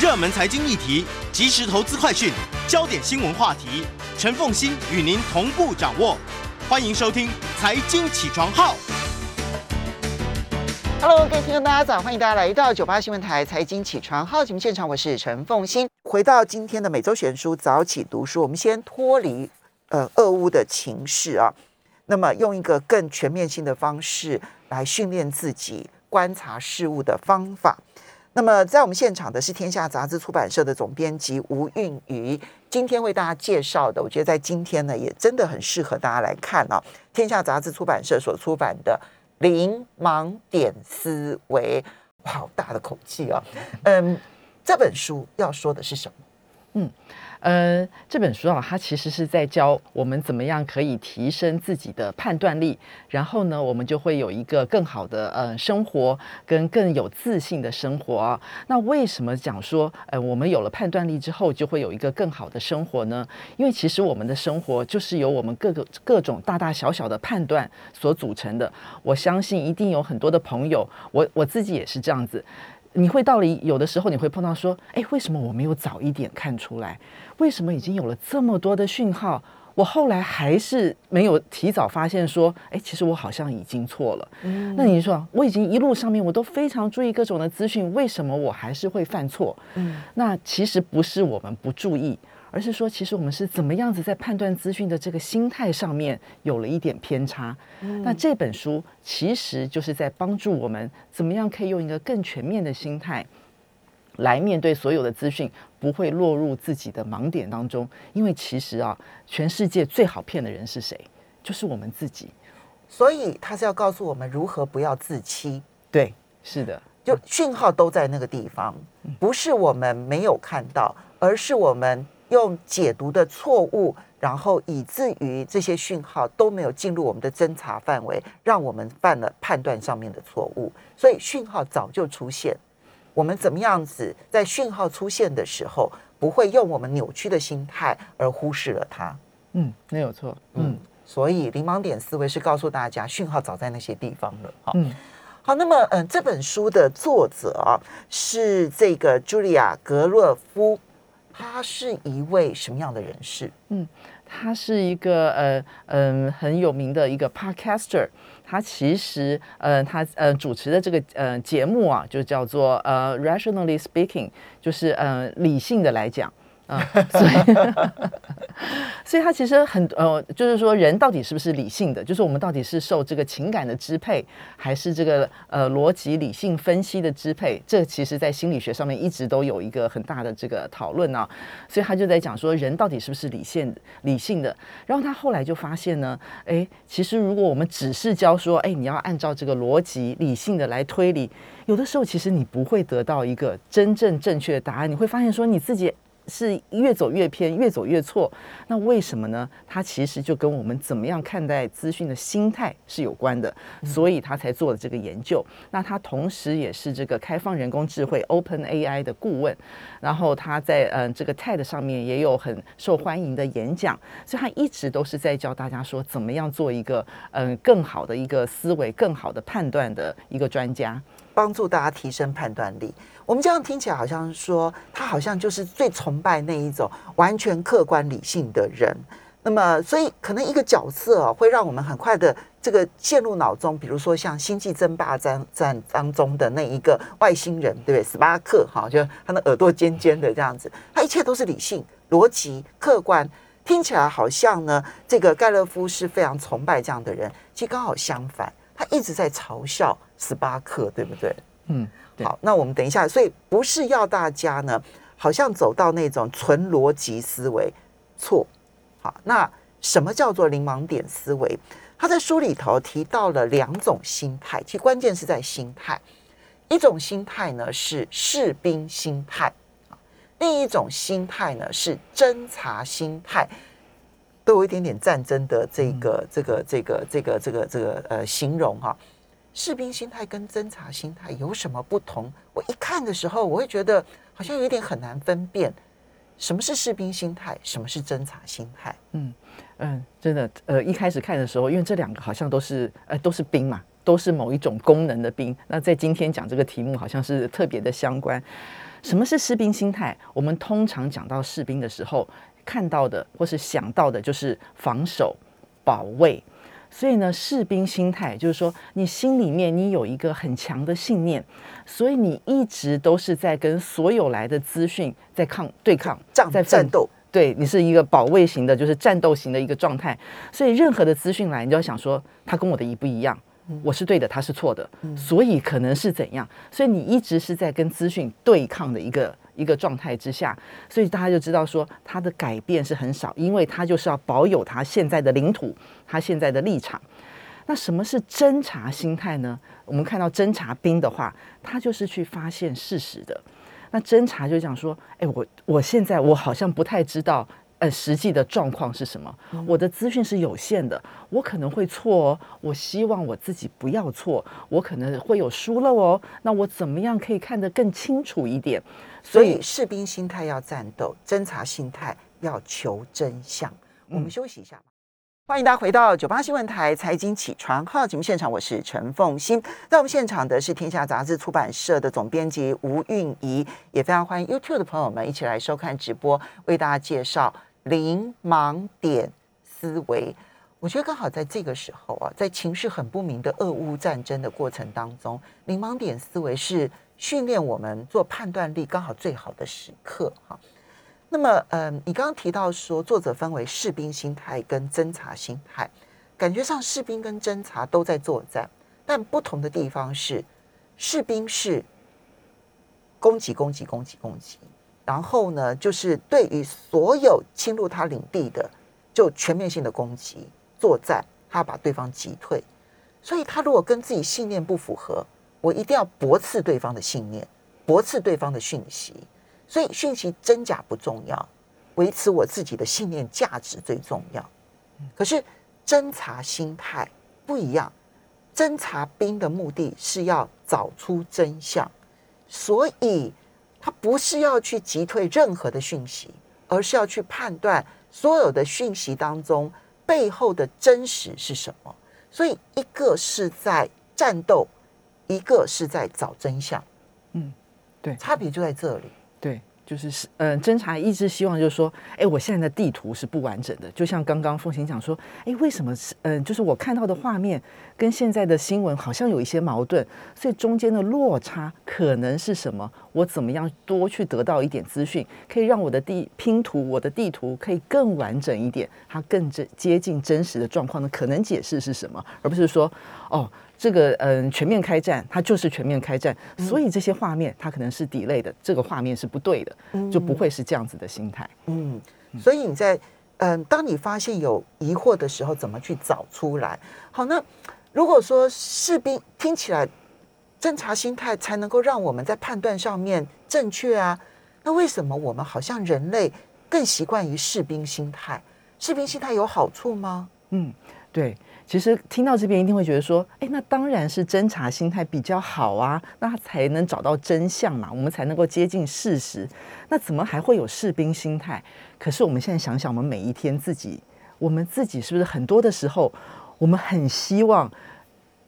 热门财经议题、即时投资快讯、焦点新闻话题，陈凤欣与您同步掌握。欢迎收听《财经起床号》。Hello，各位听众，大家早！欢迎大家来到九八新闻台财经起床号节目现场，我是陈凤欣。回到今天的每周选书早起读书，我们先脱离呃俄乌的情势啊，那么用一个更全面性的方式来训练自己观察事物的方法。那么在我们现场的是天下杂志出版社的总编辑吴韵瑜，今天为大家介绍的，我觉得在今天呢也真的很适合大家来看啊。天下杂志出版社所出版的《零盲点思维》，好大的口气啊！嗯，这本书要说的是什么？嗯。呃，这本书啊，它其实是在教我们怎么样可以提升自己的判断力，然后呢，我们就会有一个更好的呃生活，跟更有自信的生活。那为什么讲说，呃，我们有了判断力之后，就会有一个更好的生活呢？因为其实我们的生活就是由我们各个各种大大小小的判断所组成的。我相信一定有很多的朋友，我我自己也是这样子。你会到了有的时候，你会碰到说，哎，为什么我没有早一点看出来？为什么已经有了这么多的讯号，我后来还是没有提早发现说，哎，其实我好像已经错了。嗯，那你说，我已经一路上面我都非常注意各种的资讯，为什么我还是会犯错？嗯，那其实不是我们不注意。而是说，其实我们是怎么样子在判断资讯的这个心态上面有了一点偏差。那这本书其实就是在帮助我们怎么样可以用一个更全面的心态来面对所有的资讯，不会落入自己的盲点当中。因为其实啊，全世界最好骗的人是谁？就是我们自己。所以他是要告诉我们如何不要自欺。对，是的，就讯号都在那个地方，不是我们没有看到，而是我们。用解读的错误，然后以至于这些讯号都没有进入我们的侦查范围，让我们犯了判断上面的错误。所以讯号早就出现，我们怎么样子在讯号出现的时候，不会用我们扭曲的心态而忽视了它？嗯，没有错。嗯，所以零盲点思维是告诉大家，讯号早在那些地方了。好，嗯，好，那么嗯，这本书的作者啊是这个茱莉亚·格洛夫。他是一位什么样的人士？嗯，他是一个呃嗯很有名的一个 podcaster。他其实呃他呃主持的这个呃节目啊，就叫做呃 rationally speaking，就是呃理性的来讲。啊，所以，所以他其实很呃，就是说人到底是不是理性的？就是我们到底是受这个情感的支配，还是这个呃逻辑理性分析的支配？这其实，在心理学上面一直都有一个很大的这个讨论啊。所以他就在讲说，人到底是不是理性理性的？然后他后来就发现呢，哎，其实如果我们只是教说，哎，你要按照这个逻辑理性的来推理，有的时候其实你不会得到一个真正正确的答案。你会发现说，你自己。是越走越偏，越走越错。那为什么呢？它其实就跟我们怎么样看待资讯的心态是有关的，所以他才做了这个研究。那他同时也是这个开放人工智慧 Open AI 的顾问，然后他在嗯这个 TED 上面也有很受欢迎的演讲，所以他一直都是在教大家说怎么样做一个嗯更好的一个思维、更好的判断的一个专家，帮助大家提升判断力。我们这样听起来好像说，他好像就是最崇拜那一种完全客观理性的人。那么，所以可能一个角色会让我们很快的这个陷入脑中，比如说像《星际争霸战》战当中的那一个外星人，对不对？斯巴克哈，就他的耳朵尖尖的这样子，他一切都是理性、逻辑、客观，听起来好像呢，这个盖勒夫是非常崇拜这样的人。其实刚好相反，他一直在嘲笑斯巴克，对不对？嗯。好，那我们等一下，所以不是要大家呢，好像走到那种纯逻辑思维，错。好，那什么叫做零盲点思维？他在书里头提到了两种心态，其实关键是在心态。一种心态呢是士兵心态，另一种心态呢是侦察心态，都有一点点战争的这个这个这个这个这个这个呃形容哈。士兵心态跟侦察心态有什么不同？我一看的时候，我会觉得好像有点很难分辨，什么是士兵心态，什么是侦察心态。嗯嗯，真的，呃，一开始看的时候，因为这两个好像都是呃都是兵嘛，都是某一种功能的兵。那在今天讲这个题目，好像是特别的相关。什么是士兵心态？我们通常讲到士兵的时候，看到的或是想到的就是防守、保卫。所以呢，士兵心态就是说，你心里面你有一个很强的信念，所以你一直都是在跟所有来的资讯在抗对抗，战在战斗。对你是一个保卫型的，就是战斗型的一个状态。所以任何的资讯来，你就要想说，他跟我的一不一样，我是对的，他是错的，所以可能是怎样？所以你一直是在跟资讯对抗的一个一个状态之下，所以大家就知道说，他的改变是很少，因为他就是要保有他现在的领土，他现在的立场。那什么是侦查心态呢？我们看到侦察兵的话，他就是去发现事实的。那侦查就讲说，哎，我我现在我好像不太知道，呃，实际的状况是什么？我的资讯是有限的，我可能会错哦。我希望我自己不要错，我可能会有疏漏哦。那我怎么样可以看得更清楚一点？所以士兵心态要战斗，侦查心态要求真相。我们休息一下。欢迎大家回到九八新闻台财经起床号节目现场，我是陈凤欣。在我们现场的是天下杂志出版社的总编辑吴韵仪，也非常欢迎 YouTube 的朋友们一起来收看直播，为大家介绍零盲点思维。我觉得刚好在这个时候啊，在情势很不明的俄乌战争的过程当中，零盲点思维是训练我们做判断力刚好最好的时刻哈。那么，嗯，你刚刚提到说，作者分为士兵心态跟侦察心态，感觉上士兵跟侦察都在作战，但不同的地方是，士兵是攻击、攻击、攻击、攻击，然后呢，就是对于所有侵入他领地的，就全面性的攻击作战，他把对方击退。所以，他如果跟自己信念不符合，我一定要驳斥对方的信念，驳斥对方的讯息。所以讯息真假不重要，维持我自己的信念价值最重要。可是侦查心态不一样，侦查兵的目的是要找出真相，所以他不是要去击退任何的讯息，而是要去判断所有的讯息当中背后的真实是什么。所以一个是在战斗，一个是在找真相。嗯，对，差别就在这里。对，就是是，嗯，侦查一直希望就是说，哎，我现在的地图是不完整的，就像刚刚凤行讲说，哎，为什么是，嗯，就是我看到的画面跟现在的新闻好像有一些矛盾，所以中间的落差可能是什么？我怎么样多去得到一点资讯，可以让我的地拼图，我的地图可以更完整一点，它更接接近真实的状况的可能解释是什么？而不是说，哦。这个嗯，全面开战，它就是全面开战，所以这些画面它可能是底类的，这个画面是不对的，就不会是这样子的心态。嗯，所以你在嗯，当你发现有疑惑的时候，怎么去找出来？好，那如果说士兵听起来侦查心态才能够让我们在判断上面正确啊，那为什么我们好像人类更习惯于士兵心态？士兵心态有好处吗？嗯，对。其实听到这边一定会觉得说，哎，那当然是侦查心态比较好啊，那才能找到真相嘛，我们才能够接近事实。那怎么还会有士兵心态？可是我们现在想想，我们每一天自己，我们自己是不是很多的时候，我们很希望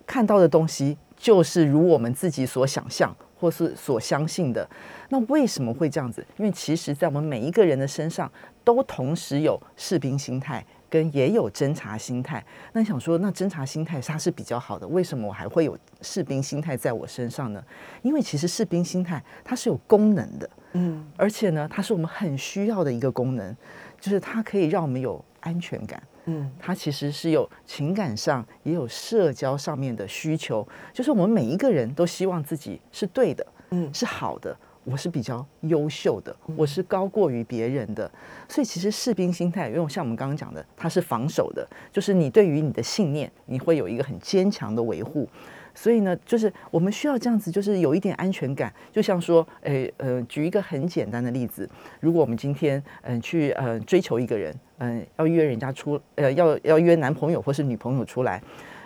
看到的东西就是如我们自己所想象或是所相信的？那为什么会这样子？因为其实，在我们每一个人的身上，都同时有士兵心态。跟也有侦查心态，那想说，那侦查心态它是比较好的，为什么我还会有士兵心态在我身上呢？因为其实士兵心态它是有功能的，嗯，而且呢，它是我们很需要的一个功能，就是它可以让我们有安全感，嗯，它其实是有情感上也有社交上面的需求，就是我们每一个人都希望自己是对的，嗯，是好的。我是比较优秀的，我是高过于别人的，所以其实士兵心态，因为像我们刚刚讲的，它是防守的，就是你对于你的信念，你会有一个很坚强的维护。所以呢，就是我们需要这样子，就是有一点安全感。就像说，诶，呃，举一个很简单的例子，如果我们今天嗯去呃追求一个人，嗯要约人家出，呃要要约男朋友或是女朋友出来，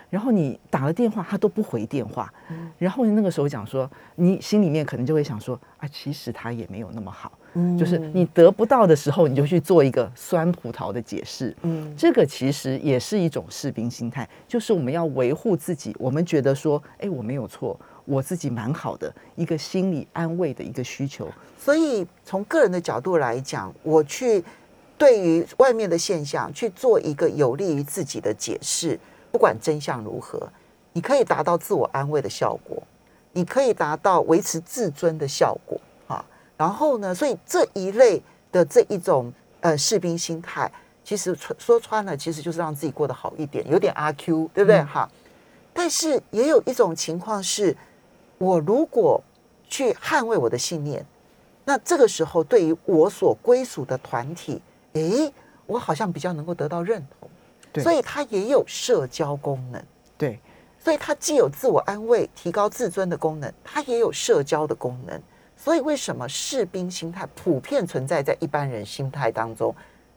然后你打了电话，他都不回电话，然后那个时候讲说，你心里面可能就会想说啊，其实他也没有那么好，就是你得不到的时候，你就去做一个酸葡萄的解释，嗯，这个其实也是一种士兵心态，就是我们要维护自己，我们觉得说，哎，我没有错，我自己蛮好的，一个心理安慰的一个需求。所以从个人的角度来讲，我去对于外面的现象去做一个有利于自己的解释。不管真相如何，你可以达到自我安慰的效果，你可以达到维持自尊的效果啊。然后呢，所以这一类的这一种呃士兵心态，其实说穿了，其实就是让自己过得好一点，有点阿 Q，对不对？哈。但是也有一种情况是，我如果去捍卫我的信念，那这个时候对于我所归属的团体，诶，我好像比较能够得到认同。所以它也有社交功能，对，所以它既有自我安慰、提高自尊的功能，它也有社交的功能。所以为什么士兵心态普遍存在在一般人心态当中，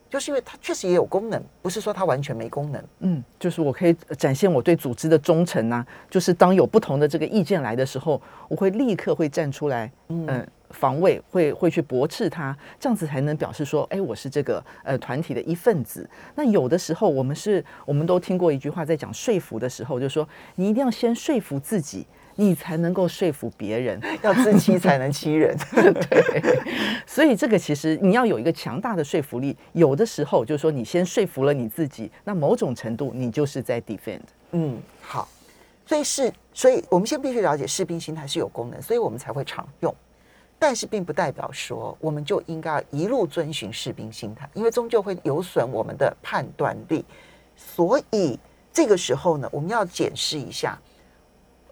就是因为它确实也有功能，不是说它完全没功能。嗯，就是我可以展现我对组织的忠诚呐，就是当有不同的这个意见来的时候，我会立刻会站出来，嗯。防卫会会去驳斥他，这样子才能表示说，哎，我是这个呃团体的一份子。那有的时候，我们是我们都听过一句话，在讲说服的时候，就说你一定要先说服自己，你才能够说服别人，要自欺才能欺人。对，所以这个其实你要有一个强大的说服力。有的时候就是说，你先说服了你自己，那某种程度你就是在 defend。嗯，好，所以是，所以我们先必须了解士兵心态是有功能，所以我们才会常用。但是并不代表说我们就应该一路遵循士兵心态，因为终究会有损我们的判断力。所以这个时候呢，我们要检视一下，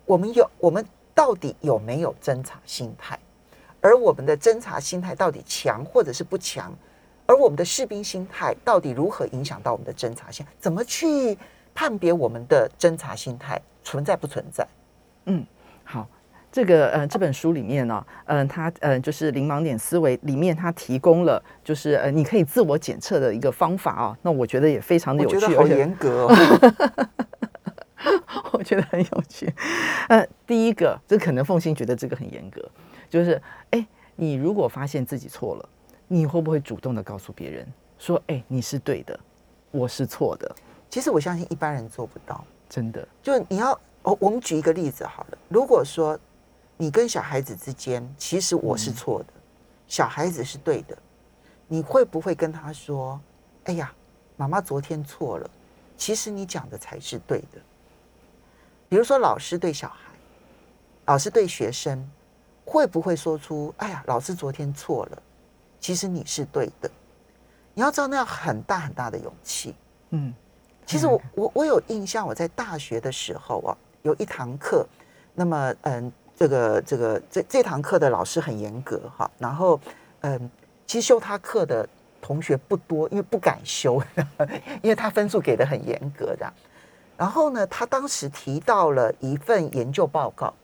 我们有我们到底有没有侦查心态，而我们的侦查心态到底强或者是不强，而我们的士兵心态到底如何影响到我们的侦查性？怎么去判别我们的侦查心态存在不存在？嗯，好。这个呃，这本书里面呢，嗯，它嗯，就是零盲点思维里面，它提供了就是呃，你可以自我检测的一个方法啊。那我觉得也非常的有趣，好严格，哦 我觉得很有趣。呃，第一个，这可能凤欣觉得这个很严格，就是哎，你如果发现自己错了，你会不会主动的告诉别人说，哎，你是对的，我是错的？其实我相信一般人做不到，真的。就你要，我我们举一个例子好了，如果说。你跟小孩子之间，其实我是错的，小孩子是对的。你会不会跟他说：“哎呀，妈妈昨天错了，其实你讲的才是对的。”比如说，老师对小孩，老师对学生，会不会说出：“哎呀，老师昨天错了，其实你是对的。”你要知道，那要很大很大的勇气。嗯，其实我 我我有印象，我在大学的时候啊，有一堂课，那么嗯。这个这个这这堂课的老师很严格哈，然后嗯，其实修他课的同学不多，因为不敢修，因为他分数给的很严格的。然后呢，他当时提到了一份研究报告，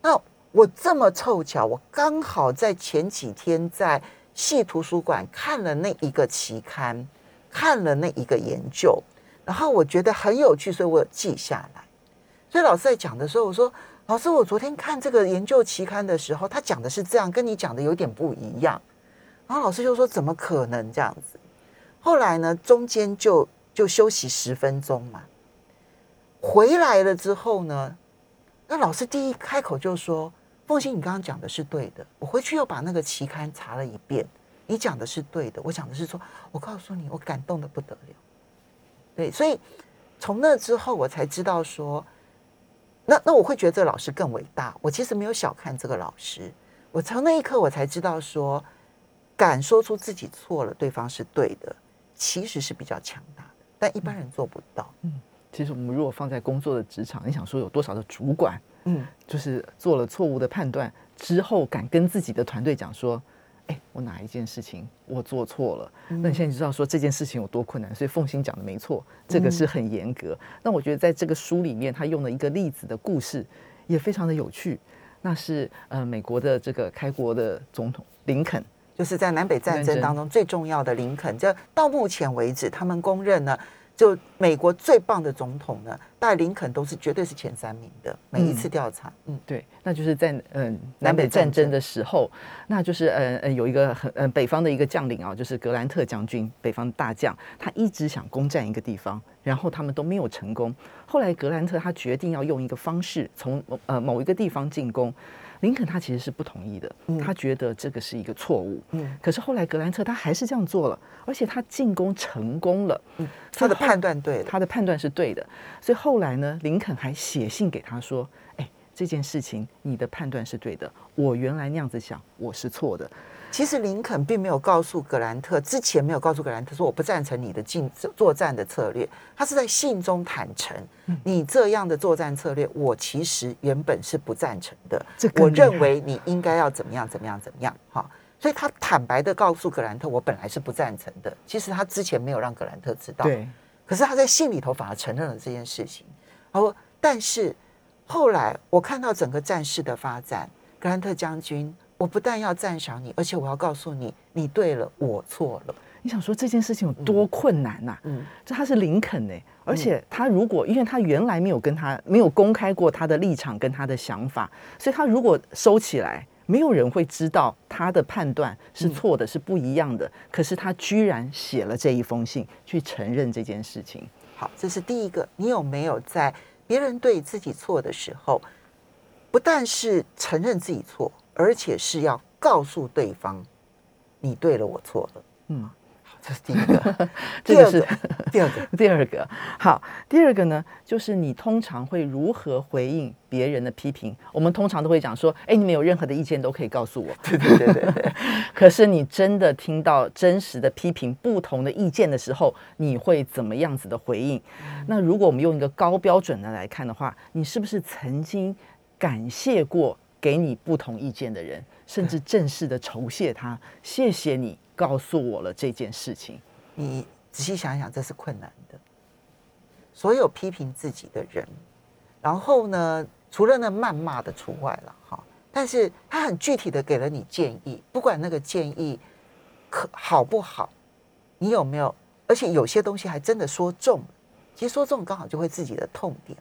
那我这么凑巧，我刚好在前几天在系图书馆看了那一个期刊，看了那一个研究，然后我觉得很有趣，所以我有记下来。所以老师在讲的时候，我说。老师，我昨天看这个研究期刊的时候，他讲的是这样，跟你讲的有点不一样。然后老师就说：“怎么可能这样子？”后来呢，中间就就休息十分钟嘛。回来了之后呢，那老师第一开口就说：“凤欣，你刚刚讲的是对的。我回去又把那个期刊查了一遍，你讲的是对的。我讲的是说，我告诉你，我感动的不得了。对，所以从那之后，我才知道说。”那那我会觉得这个老师更伟大。我其实没有小看这个老师，我从那一刻我才知道说，敢说出自己错了，对方是对的，其实是比较强大的，但一般人做不到。嗯，其实我们如果放在工作的职场，你想说有多少的主管，嗯，就是做了错误的判断之后，敢跟自己的团队讲说。哎，我哪一件事情我做错了？那你现在就知道说这件事情有多困难。所以凤欣讲的没错，这个是很严格。那我觉得在这个书里面，他用了一个例子的故事，也非常的有趣。那是呃，美国的这个开国的总统林肯，就是在南北战争当中最重要的林肯。就到目前为止，他们公认呢，就美国最棒的总统呢，大概林肯都是绝对是前三名的。每一次调查，嗯，对，那就是在嗯南北战争的时候，那就是呃呃有一个很呃北方的一个将领啊，就是格兰特将军，北方大将，他一直想攻占一个地方，然后他们都没有成功。后来格兰特他决定要用一个方式从呃某一个地方进攻。林肯他其实是不同意的，他觉得这个是一个错误。嗯，可是后来格兰特他还是这样做了，而且他进攻成功了。嗯，他的判断对，他的判断是对的。所以后来呢，林肯还写信给他说：“哎，这件事情你的判断是对的，我原来那样子想，我是错的。”其实林肯并没有告诉格兰特，之前没有告诉格兰特说我不赞成你的进作战的策略。他是在信中坦诚，你这样的作战策略，我其实原本是不赞成的。我认为你应该要怎么样怎么样怎么样。哈，所以他坦白的告诉格兰特，我本来是不赞成的。其实他之前没有让格兰特知道。对。可是他在信里头反而承认了这件事情。他说，但是后来我看到整个战事的发展，格兰特将军。我不但要赞赏你，而且我要告诉你，你对了，我错了。你想说这件事情有多困难呐？嗯，这他是林肯呢，而且他如果因为他原来没有跟他没有公开过他的立场跟他的想法，所以他如果收起来，没有人会知道他的判断是错的，是不一样的。可是他居然写了这一封信去承认这件事情。好，这是第一个。你有没有在别人对自己错的时候，不但是承认自己错？而且是要告诉对方，你对了，我错了。嗯，好，这是第一个。这个是，第二个，第二个。好，第二个呢，就是你通常会如何回应别人的批评？我们通常都会讲说，哎，你们有任何的意见都可以告诉我。对对对对对。可是你真的听到真实的批评、不同的意见的时候，你会怎么样子的回应？那如果我们用一个高标准的来看的话，你是不是曾经感谢过？给你不同意见的人，甚至正式的酬谢他，谢谢你告诉我了这件事情。你仔细想想，这是困难的。所有批评自己的人，然后呢，除了那谩骂的除外了哈，但是他很具体的给了你建议，不管那个建议可好不好，你有没有？而且有些东西还真的说中，其实说中刚好就会自己的痛点。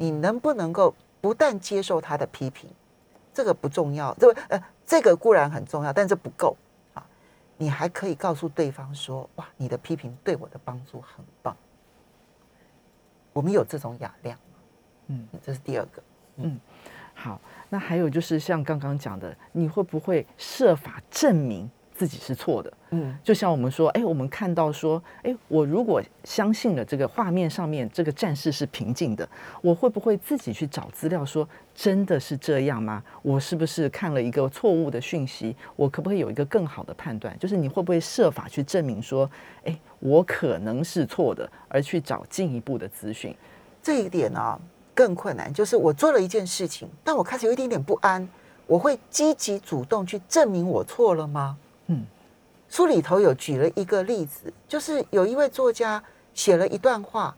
你能不能够不但接受他的批评？这个不重要，这个呃，这个固然很重要，但这不够啊！你还可以告诉对方说：“哇，你的批评对我的帮助很棒。”我们有这种雅量，嗯，这是第二个，嗯，好，那还有就是像刚刚讲的，你会不会设法证明？自己是错的，嗯，就像我们说，哎，我们看到说，哎，我如果相信了这个画面上面这个战士是平静的，我会不会自己去找资料说真的是这样吗？我是不是看了一个错误的讯息？我可不可以有一个更好的判断？就是你会不会设法去证明说，哎，我可能是错的，而去找进一步的资讯？这一点呢更困难，就是我做了一件事情，但我开始有一点点不安，我会积极主动去证明我错了吗？嗯，书里头有举了一个例子，就是有一位作家写了一段话，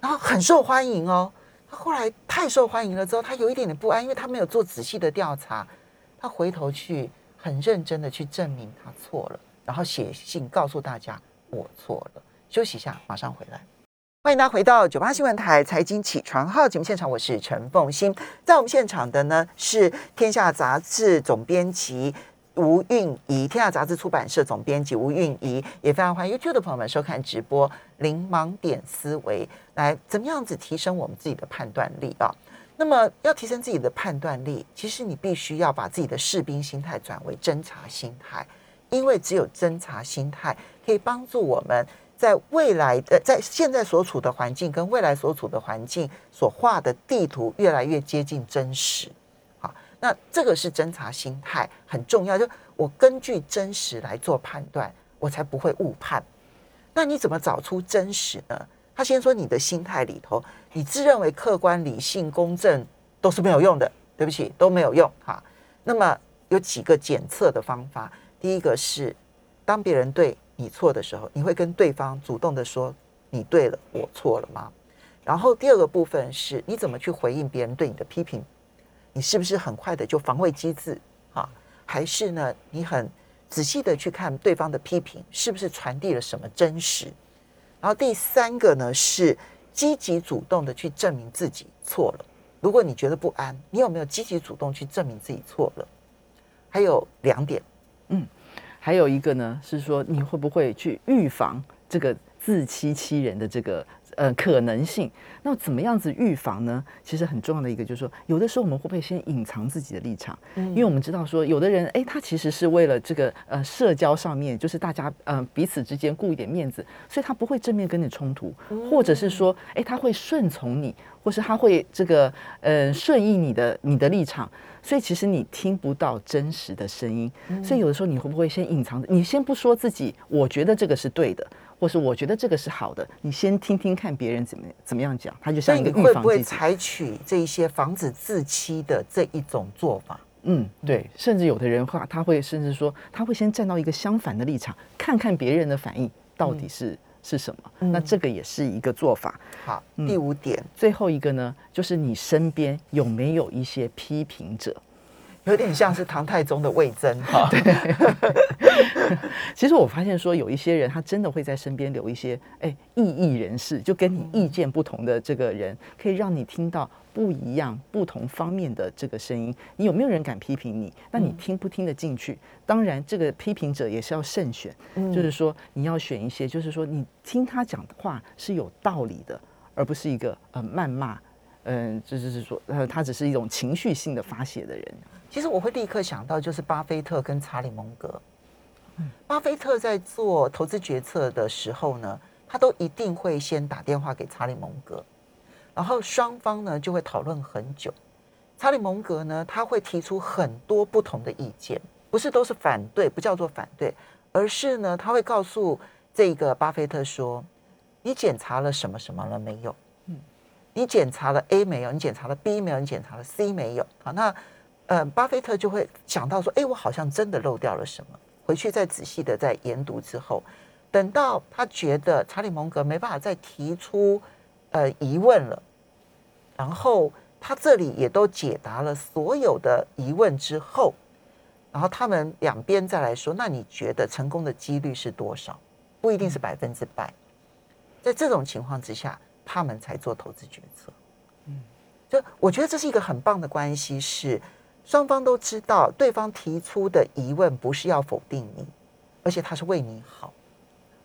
然后很受欢迎哦。他后来太受欢迎了之后，他有一点点不安，因为他没有做仔细的调查。他回头去很认真的去证明他错了，然后写信告诉大家我错了。休息一下，马上回来。欢迎大家回到九八新闻台财经起床号节目现场，我是陈凤欣。在我们现场的呢是天下杂志总编辑。吴韵仪，天下杂志出版社总编辑吴韵仪，也非常欢迎 YouTube 的朋友们收看直播。零盲点思维，来怎么样子提升我们自己的判断力啊？那么要提升自己的判断力，其实你必须要把自己的士兵心态转为侦查心态，因为只有侦查心态可以帮助我们在未来的在现在所处的环境跟未来所处的环境所画的地图越来越接近真实。那这个是侦查心态很重要，就我根据真实来做判断，我才不会误判。那你怎么找出真实呢？他先说你的心态里头，你自认为客观、理性、公正都是没有用的，对不起，都没有用哈。那么有几个检测的方法，第一个是当别人对你错的时候，你会跟对方主动的说你对了，我错了吗？然后第二个部分是你怎么去回应别人对你的批评。你是不是很快的就防卫机制啊？还是呢？你很仔细的去看对方的批评，是不是传递了什么真实？然后第三个呢是积极主动的去证明自己错了。如果你觉得不安，你有没有积极主动去证明自己错了？还有两点，嗯还有一个呢是说你会不会去预防这个自欺欺人的这个呃可能性？那怎么样子预防呢？其实很重要的一个就是说，有的时候我们会不会先隐藏自己的立场？因为我们知道说，有的人哎，他其实是为了这个呃社交上面，就是大家呃彼此之间顾一点面子，所以他不会正面跟你冲突，或者是说哎他会顺从你，或是他会这个呃顺应你的你的立场。所以其实你听不到真实的声音，所以有的时候你会不会先隐藏？你先不说自己，我觉得这个是对的，或是我觉得这个是好的，你先听听看别人怎么怎么样讲，他就像一个预你会不会。采取这一些防止自欺的这一种做法？嗯，对，甚至有的人话，他会甚至说，他会先站到一个相反的立场，看看别人的反应到底是、是什么。那这个也是一个做法。好，第五点，最后一个呢，就是你身边有没有一些批评者？有点像是唐太宗的魏征哈。其实我发现说，有一些人他真的会在身边留一些哎异议人士，就跟你意见不同的这个人，可以让你听到不一样、不同方面的这个声音。你有没有人敢批评你？那你听不听得进去？当然，这个批评者也是要慎选，就是说你要选一些，就是说你听他讲的话是有道理的，而不是一个呃谩骂。嗯，就是说，呃，他只是一种情绪性的发泄的人。其实我会立刻想到，就是巴菲特跟查理蒙格。巴菲特在做投资决策的时候呢，他都一定会先打电话给查理蒙格，然后双方呢就会讨论很久。查理蒙格呢，他会提出很多不同的意见，不是都是反对，不叫做反对，而是呢，他会告诉这个巴菲特说：“你检查了什么什么了没有？你检查了 A 没有？你检查了 B 没有？你检查了 C 没有？好，那呃，巴菲特就会想到说，哎，我好像真的漏掉了什么。回去再仔细的再研读之后，等到他觉得查理蒙格没办法再提出呃疑问了，然后他这里也都解答了所有的疑问之后，然后他们两边再来说，那你觉得成功的几率是多少？不一定是百分之百。在这种情况之下，他们才做投资决策。嗯，就我觉得这是一个很棒的关系，是双方都知道对方提出的疑问不是要否定你，而且他是为你好。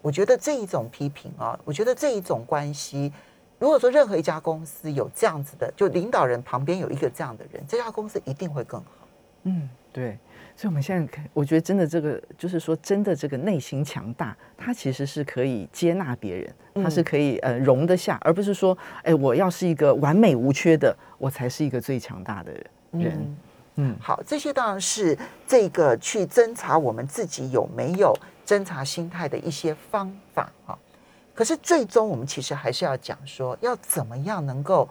我觉得这一种批评啊，我觉得这一种关系，如果说任何一家公司有这样子的，就领导人旁边有一个这样的人，这家公司一定会更好。嗯，对。所以我们现在看，我觉得真的这个，就是说真的这个内心强大，他其实是可以接纳别人，他是可以呃容得下，而不是说，哎，我要是一个完美无缺的，我才是一个最强大的人。嗯，好，这些当然是这个去侦查我们自己有没有侦查心态的一些方法啊。可是最终我们其实还是要讲说，要怎么样能够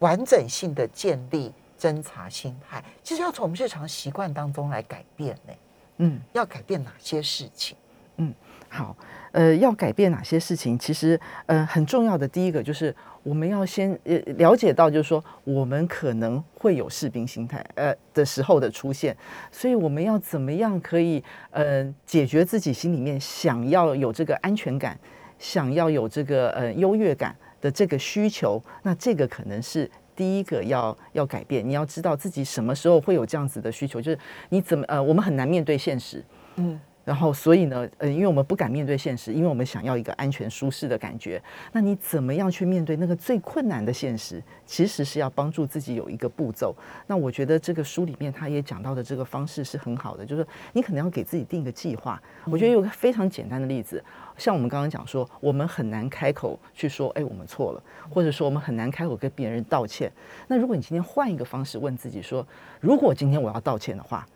完整性的建立侦查心态，其实要从我们日常习惯当中来改变呢。嗯，要改变哪些事情？嗯好，呃，要改变哪些事情？其实，呃，很重要的第一个就是我们要先呃了解到，就是说我们可能会有士兵心态呃的时候的出现，所以我们要怎么样可以呃解决自己心里面想要有这个安全感，想要有这个呃优越感的这个需求，那这个可能是。第一个要要改变，你要知道自己什么时候会有这样子的需求，就是你怎么呃，我们很难面对现实，嗯，然后，所以呢，呃，因为我们不敢面对现实，因为我们想要一个安全舒适的感觉。那你怎么样去面对那个最困难的现实？其实是要帮助自己有一个步骤。那我觉得这个书里面他也讲到的这个方式是很好的，就是你可能要给自己定一个计划。我觉得有个非常简单的例子，像我们刚刚讲说，我们很难开口去说，哎，我们错了，或者说我们很难开口跟别人道歉。那如果你今天换一个方式问自己说，如果今天我要道歉的话，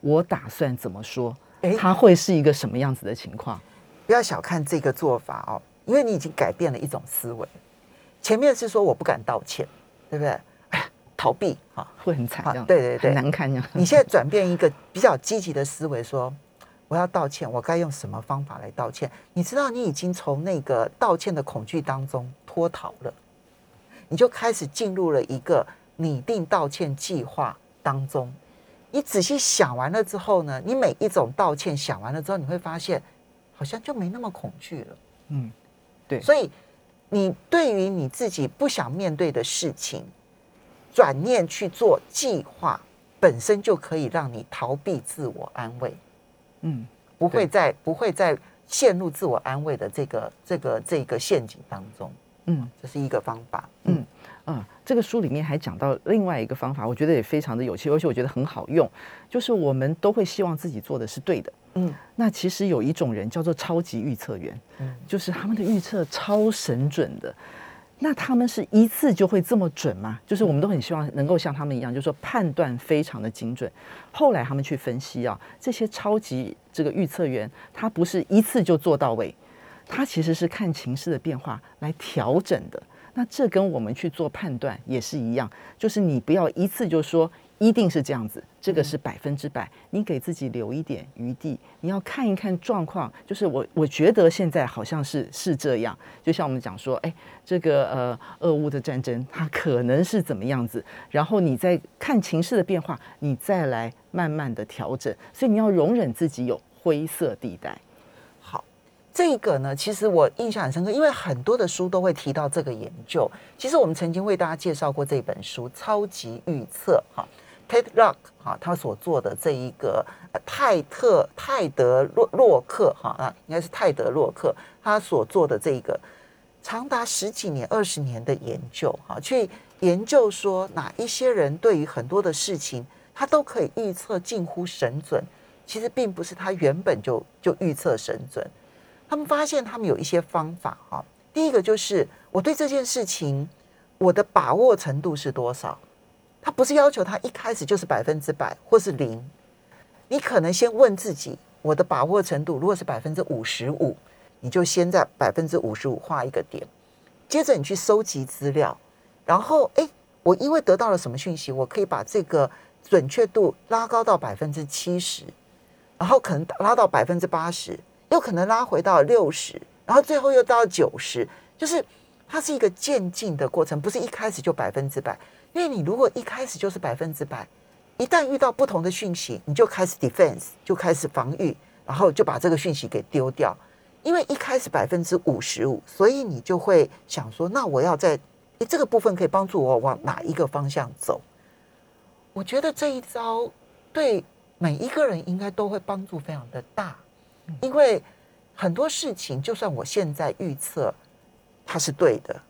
我打算怎么说？诶它会是一个什么样子的情况？不要小看这个做法哦，因为你已经改变了一种思维。前面是说我不敢道歉，对不对？哎，逃避啊！会很惨，啊对对对很难看呀。你现在转变一个比较积极的思维，说我要道歉，我该用什么方法来道歉？你知道，你已经从那个道歉的恐惧当中脱逃了，你就开始进入了一个拟定道歉计划当中。你仔细想完了之后呢，你每一种道歉想完了之后，你会发现好像就没那么恐惧了。嗯，对所以你对于你自己不想面对的事情，转念去做计划，本身就可以让你逃避自我安慰，嗯，不会再不会再陷入自我安慰的这个这个这个陷阱当中。嗯这是一个方法。嗯嗯，这个书里面还讲到另外一个方法，我觉得也非常的有趣，而且我觉得很好用，就是我们都会希望自己做的是对的。嗯那其实有一种人叫做超级预测员，嗯就是他们的预测超神准的。那他们是一次就会这么准吗？就是我们都很希望能够像他们一样，就是说判断非常的精准。后来他们去分析啊，这些超级这个预测员，他不是一次就做到位，他其实是看情势的变化来调整的。那这跟我们去做判断也是一样，就是你不要一次就说一定是这样子，这个是百分之百，你给自己留一点余地，你要看一看状况。就是我我觉得现在好像是是这样，就像我们讲说，哎，这个呃俄乌的战争它可能是怎么样子，然后你再看情势的变化，你再来慢慢的调整。所以你要容忍自己有灰色地带。这个呢，其实我印象很深刻，因为很多的书都会提到这个研究。其实我们曾经为大家介绍过这本书《超级预测》哈，Ted Rock 哈，他所做的这一个泰特泰德洛洛克哈啊，应该是泰德洛克他所做的这一个长达十几年、二十年的研究哈，去研究说哪一些人对于很多的事情，他都可以预测近乎神准。其实并不是他原本就就预测神准，他们发现他们有一些方法哈。第一个就是我对这件事情我的把握程度是多少，他不是要求他一开始就是百分之百或是零，你可能先问自己，我的把握程度如果是百分之五十五，你就先在百分之五十五画一个点，接着你去收集资料，然后诶，我因为得到了什么讯息，我可以把这个准确度拉高到百分之七十。然后可能拉到百分之八十，又可能拉回到六十，然后最后又到九十，就是它是一个渐进的过程，不是一开始就百分之百。因为你如果一开始就是百分之百，一旦遇到不同的讯息，你就开始 defense，就开始防御，然后就把这个讯息给丢掉。因为一开始百分之五十五，所以你就会想说，那我要在诶这个部分可以帮助我往哪一个方向走？我觉得这一招对。每一个人应该都会帮助非常的大，因为很多事情，就算我现在预测它是对的，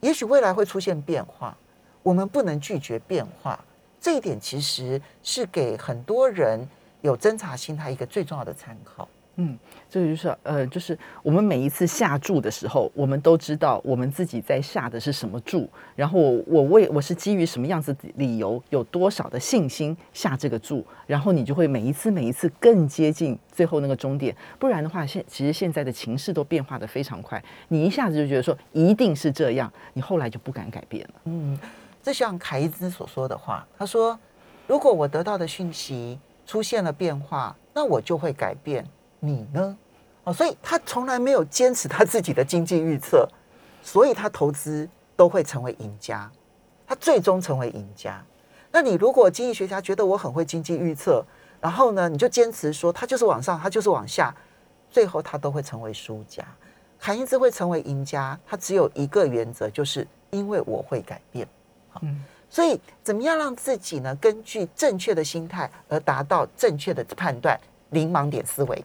也许未来会出现变化，我们不能拒绝变化。这一点其实是给很多人有侦查心态一个最重要的参考。嗯，这个就是呃，就是我们每一次下注的时候，我们都知道我们自己在下的是什么注，然后我我为我是基于什么样子的理由，有多少的信心下这个注，然后你就会每一次每一次更接近最后那个终点。不然的话，现其实现在的情势都变化的非常快，你一下子就觉得说一定是这样，你后来就不敢改变了。嗯，这像凯伊兹所说的话，他说：“如果我得到的讯息出现了变化，那我就会改变。”你呢？哦，所以他从来没有坚持他自己的经济预测，所以他投资都会成为赢家，他最终成为赢家。那你如果经济学家觉得我很会经济预测，然后呢，你就坚持说他就是往上，他就是往下，最后他都会成为输家。凯因兹会成为赢家，他只有一个原则，就是因为我会改变。好，所以怎么样让自己呢，根据正确的心态而达到正确的判断？零盲点思维。